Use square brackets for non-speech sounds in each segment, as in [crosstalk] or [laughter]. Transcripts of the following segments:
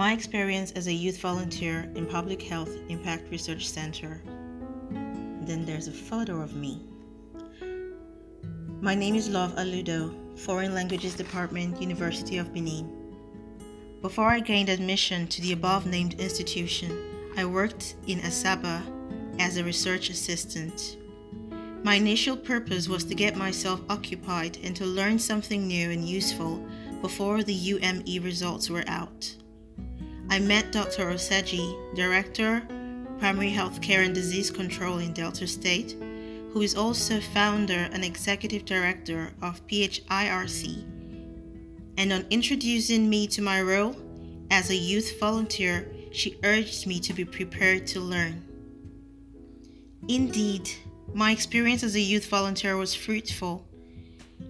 My experience as a youth volunteer in Public Health Impact Research Center. Then there's a photo of me. My name is Love Aludo, Foreign Languages Department, University of Benin. Before I gained admission to the above named institution, I worked in Asaba as a research assistant. My initial purpose was to get myself occupied and to learn something new and useful before the UME results were out. I met Dr. Oseji, Director, Primary Healthcare and Disease Control in Delta State, who is also founder and executive director of PHIRC. And on introducing me to my role as a youth volunteer, she urged me to be prepared to learn. Indeed, my experience as a youth volunteer was fruitful.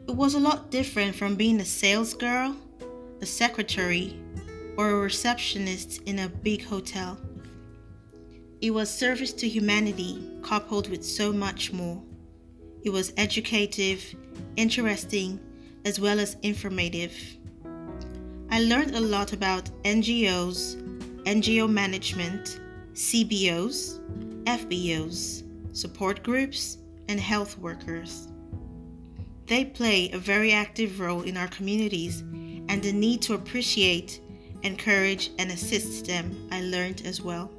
It was a lot different from being a sales girl, a secretary, or a receptionist in a big hotel. It was service to humanity coupled with so much more. It was educative, interesting, as well as informative. I learned a lot about NGOs, NGO management, CBOs, FBOs, support groups, and health workers. They play a very active role in our communities, and the need to appreciate, encourage, and assist them I learned as well.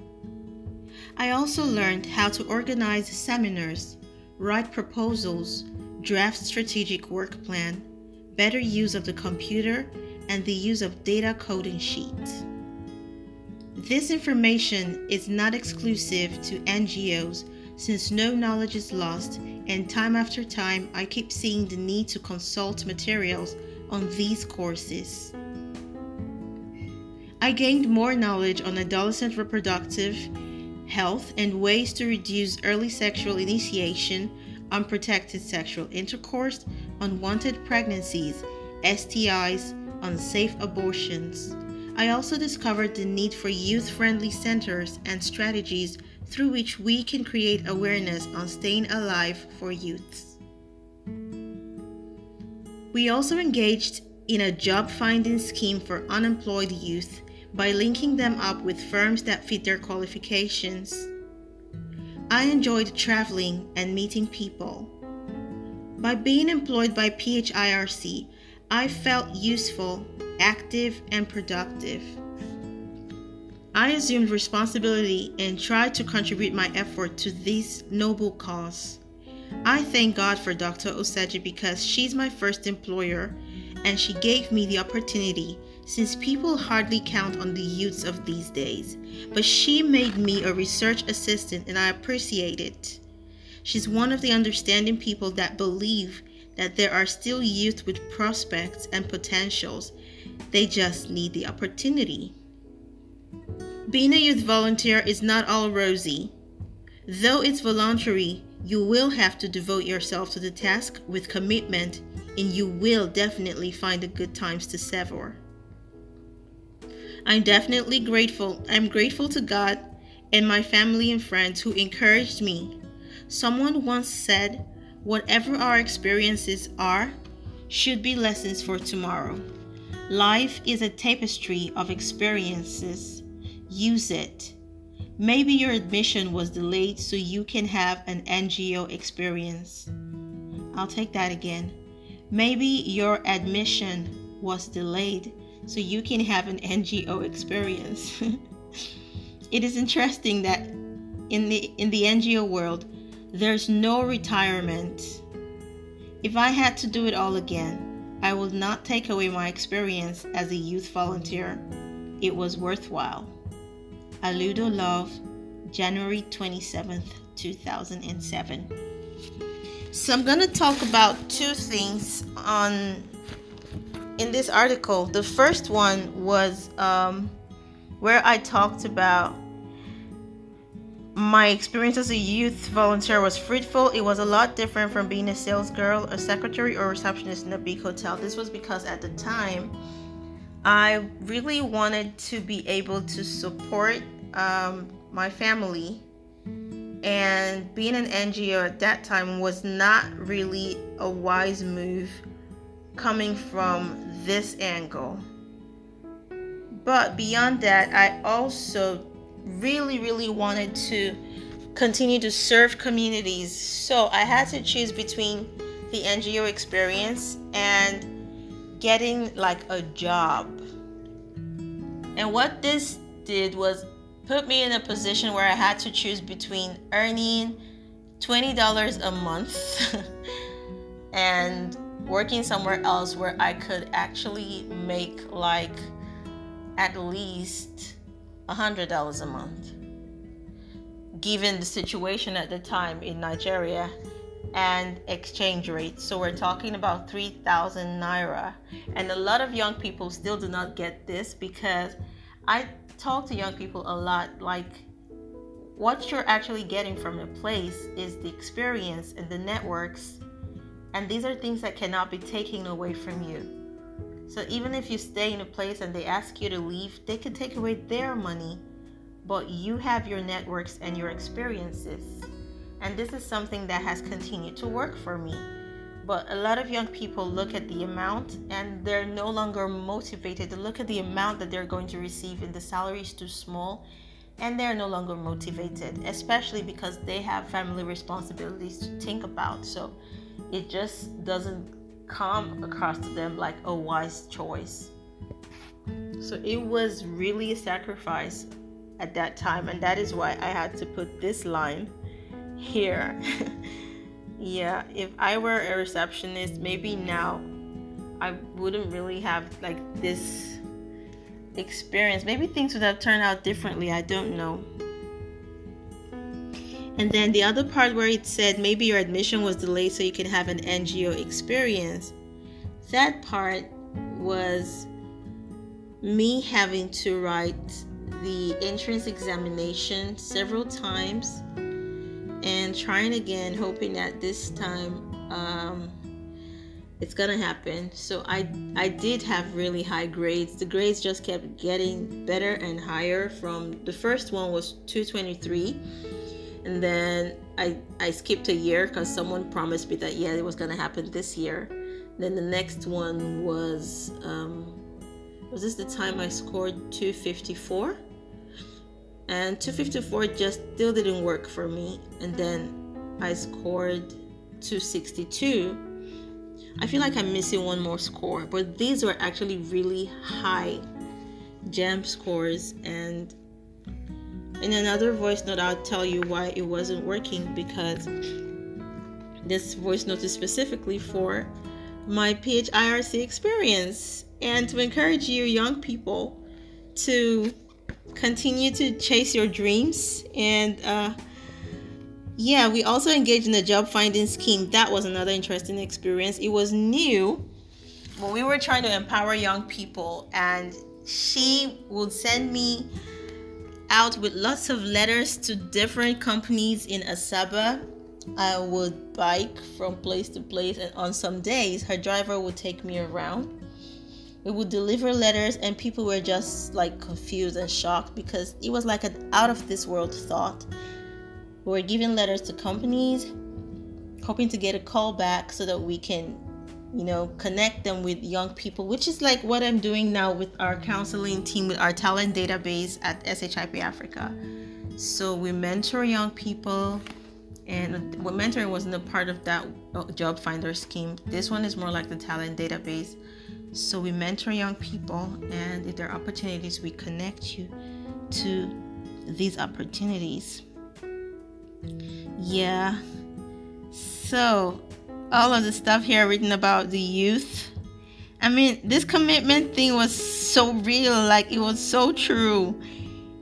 I also learned how to organize seminars, write proposals, draft strategic work plan, better use of the computer, and the use of data coding sheets. This information is not exclusive to NGOs since no knowledge is lost, and time after time I keep seeing the need to consult materials on these courses. I gained more knowledge on adolescent reproductive health and ways to reduce early sexual initiation, unprotected sexual intercourse, unwanted pregnancies, STIs, unsafe abortions. I also discovered the need for youth friendly centers and strategies through which we can create awareness on staying alive for youths. We also engaged in a job finding scheme for unemployed youth by linking them up with firms that fit their qualifications. I enjoyed traveling and meeting people. By being employed by PHIRC, I felt useful, active, and productive. I assumed responsibility and tried to contribute my effort to this noble cause. I thank God for Dr. Oseji because she's my first employer and she gave me the opportunity since people hardly count on the youths of these days. But she made me a research assistant and I appreciate it. She's one of the understanding people that believe that there are still youth with prospects and potentials. They just need the opportunity. Being a youth volunteer is not all rosy. Though it's voluntary, you will have to devote yourself to the task with commitment and you will definitely find the good times to savor. I'm definitely grateful. I'm grateful to God and my family and friends who encouraged me. Someone once said, Whatever our experiences are, should be lessons for tomorrow. Life is a tapestry of experiences use it. Maybe your admission was delayed so you can have an NGO experience. I'll take that again. Maybe your admission was delayed so you can have an NGO experience. [laughs] it is interesting that in the in the NGO world there's no retirement. If I had to do it all again, I would not take away my experience as a youth volunteer. It was worthwhile. Aludo Love, January 27th, 2007. So I'm going to talk about two things on in this article. The first one was um, where I talked about my experience as a youth volunteer was fruitful. It was a lot different from being a sales girl, a secretary, or receptionist in a big hotel. This was because at the time, I really wanted to be able to support um, my family, and being an NGO at that time was not really a wise move coming from this angle. But beyond that, I also really, really wanted to continue to serve communities. So I had to choose between the NGO experience and getting like a job. And what this did was put me in a position where I had to choose between earning $20 a month [laughs] and working somewhere else where I could actually make like at least $100 a month. Given the situation at the time in Nigeria and exchange rates. So we're talking about 3,000 naira. And a lot of young people still do not get this because I talk to young people a lot like what you're actually getting from a place is the experience and the networks and these are things that cannot be taken away from you. So even if you stay in a place and they ask you to leave, they can take away their money, but you have your networks and your experiences. And this is something that has continued to work for me. But a lot of young people look at the amount and they're no longer motivated to look at the amount that they're going to receive and the salary is too small and they're no longer motivated, especially because they have family responsibilities to think about. So it just doesn't come across to them like a wise choice. So it was really a sacrifice at that time, and that is why I had to put this line here. [laughs] yeah, if I were a receptionist, maybe now I wouldn't really have like this experience. Maybe things would have turned out differently. I don't know. And then the other part where it said maybe your admission was delayed so you can have an NGO experience. That part was me having to write the entrance examination several times and trying again, hoping that this time um, it's gonna happen. So I I did have really high grades. The grades just kept getting better and higher. From the first one was 223 and then I I skipped a year because someone promised me that yeah it was gonna happen this year. Then the next one was um, was this the time I scored 254? And 254 just still didn't work for me. And then I scored 262. I feel like I'm missing one more score, but these were actually really high JAMB scores and in another voice note, I'll tell you why it wasn't working because this voice note is specifically for my PHIRC experience and to encourage you, young people, to continue to chase your dreams. And uh, yeah, we also engaged in the job finding scheme. That was another interesting experience. It was new, but we were trying to empower young people, and she would send me out with lots of letters to different companies in Asaba. I would bike from place to place, and on some days, her driver would take me around. We would deliver letters, and people were just like confused and shocked because it was like an out of this world thought. We were giving letters to companies, hoping to get a call back so that we can you know, connect them with young people, which is like what I'm doing now with our counseling team, with our talent database at SHIP Africa. So we mentor young people, and what mentoring wasn't a part of that uh, job finder scheme. This one is more like the talent database. So we mentor young people, and if there are opportunities, we connect you to these opportunities. Yeah. So all of the stuff here written about the youth. I mean, this commitment thing was so real, like it was so true.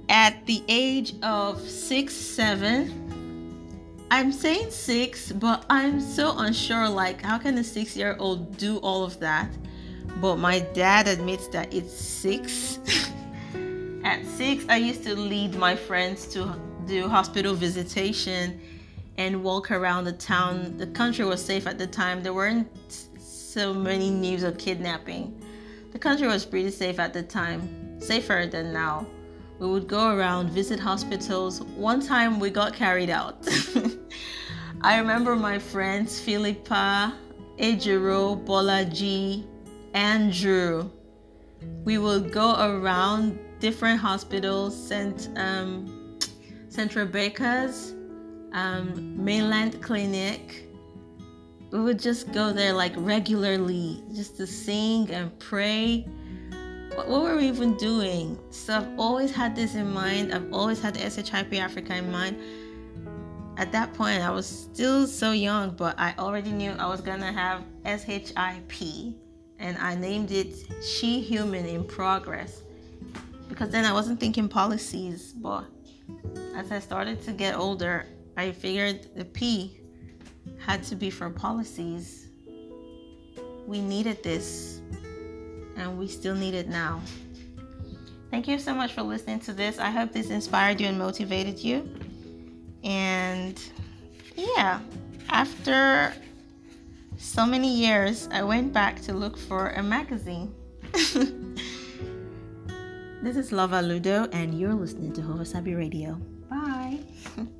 At the age of six, seven, I'm saying six, but I'm so unsure. Like, how can a six year old do all of that? But my dad admits that it's six. [laughs] At six, I used to lead my friends to do hospital visitation and walk around the town. The country was safe at the time. There weren't so many news of kidnapping. The country was pretty safe at the time, safer than now. We would go around, visit hospitals. One time we got carried out. [laughs] I remember my friends Philippa, Ejiro, Bolaji, Andrew. we would go around different hospitals, St. Um, St. Rebecca's, um, Mainland Clinic. We would just go there like regularly just to sing and pray. What, what were we even doing? So I've always had this in mind. I've always had the SHIP Africa in mind. At that point, I was still so young, but I already knew I was gonna have SHIP and I named it She Human in Progress because then I wasn't thinking policies, but as I started to get older, I figured the P had to be for policies. We needed this, and we still need it now. Thank you so much for listening to this. I hope this inspired you and motivated you. And yeah, after so many years, I went back to look for a magazine. [laughs] this is Love Aludo, and you're listening to Hovasabi Radio. Bye. [laughs]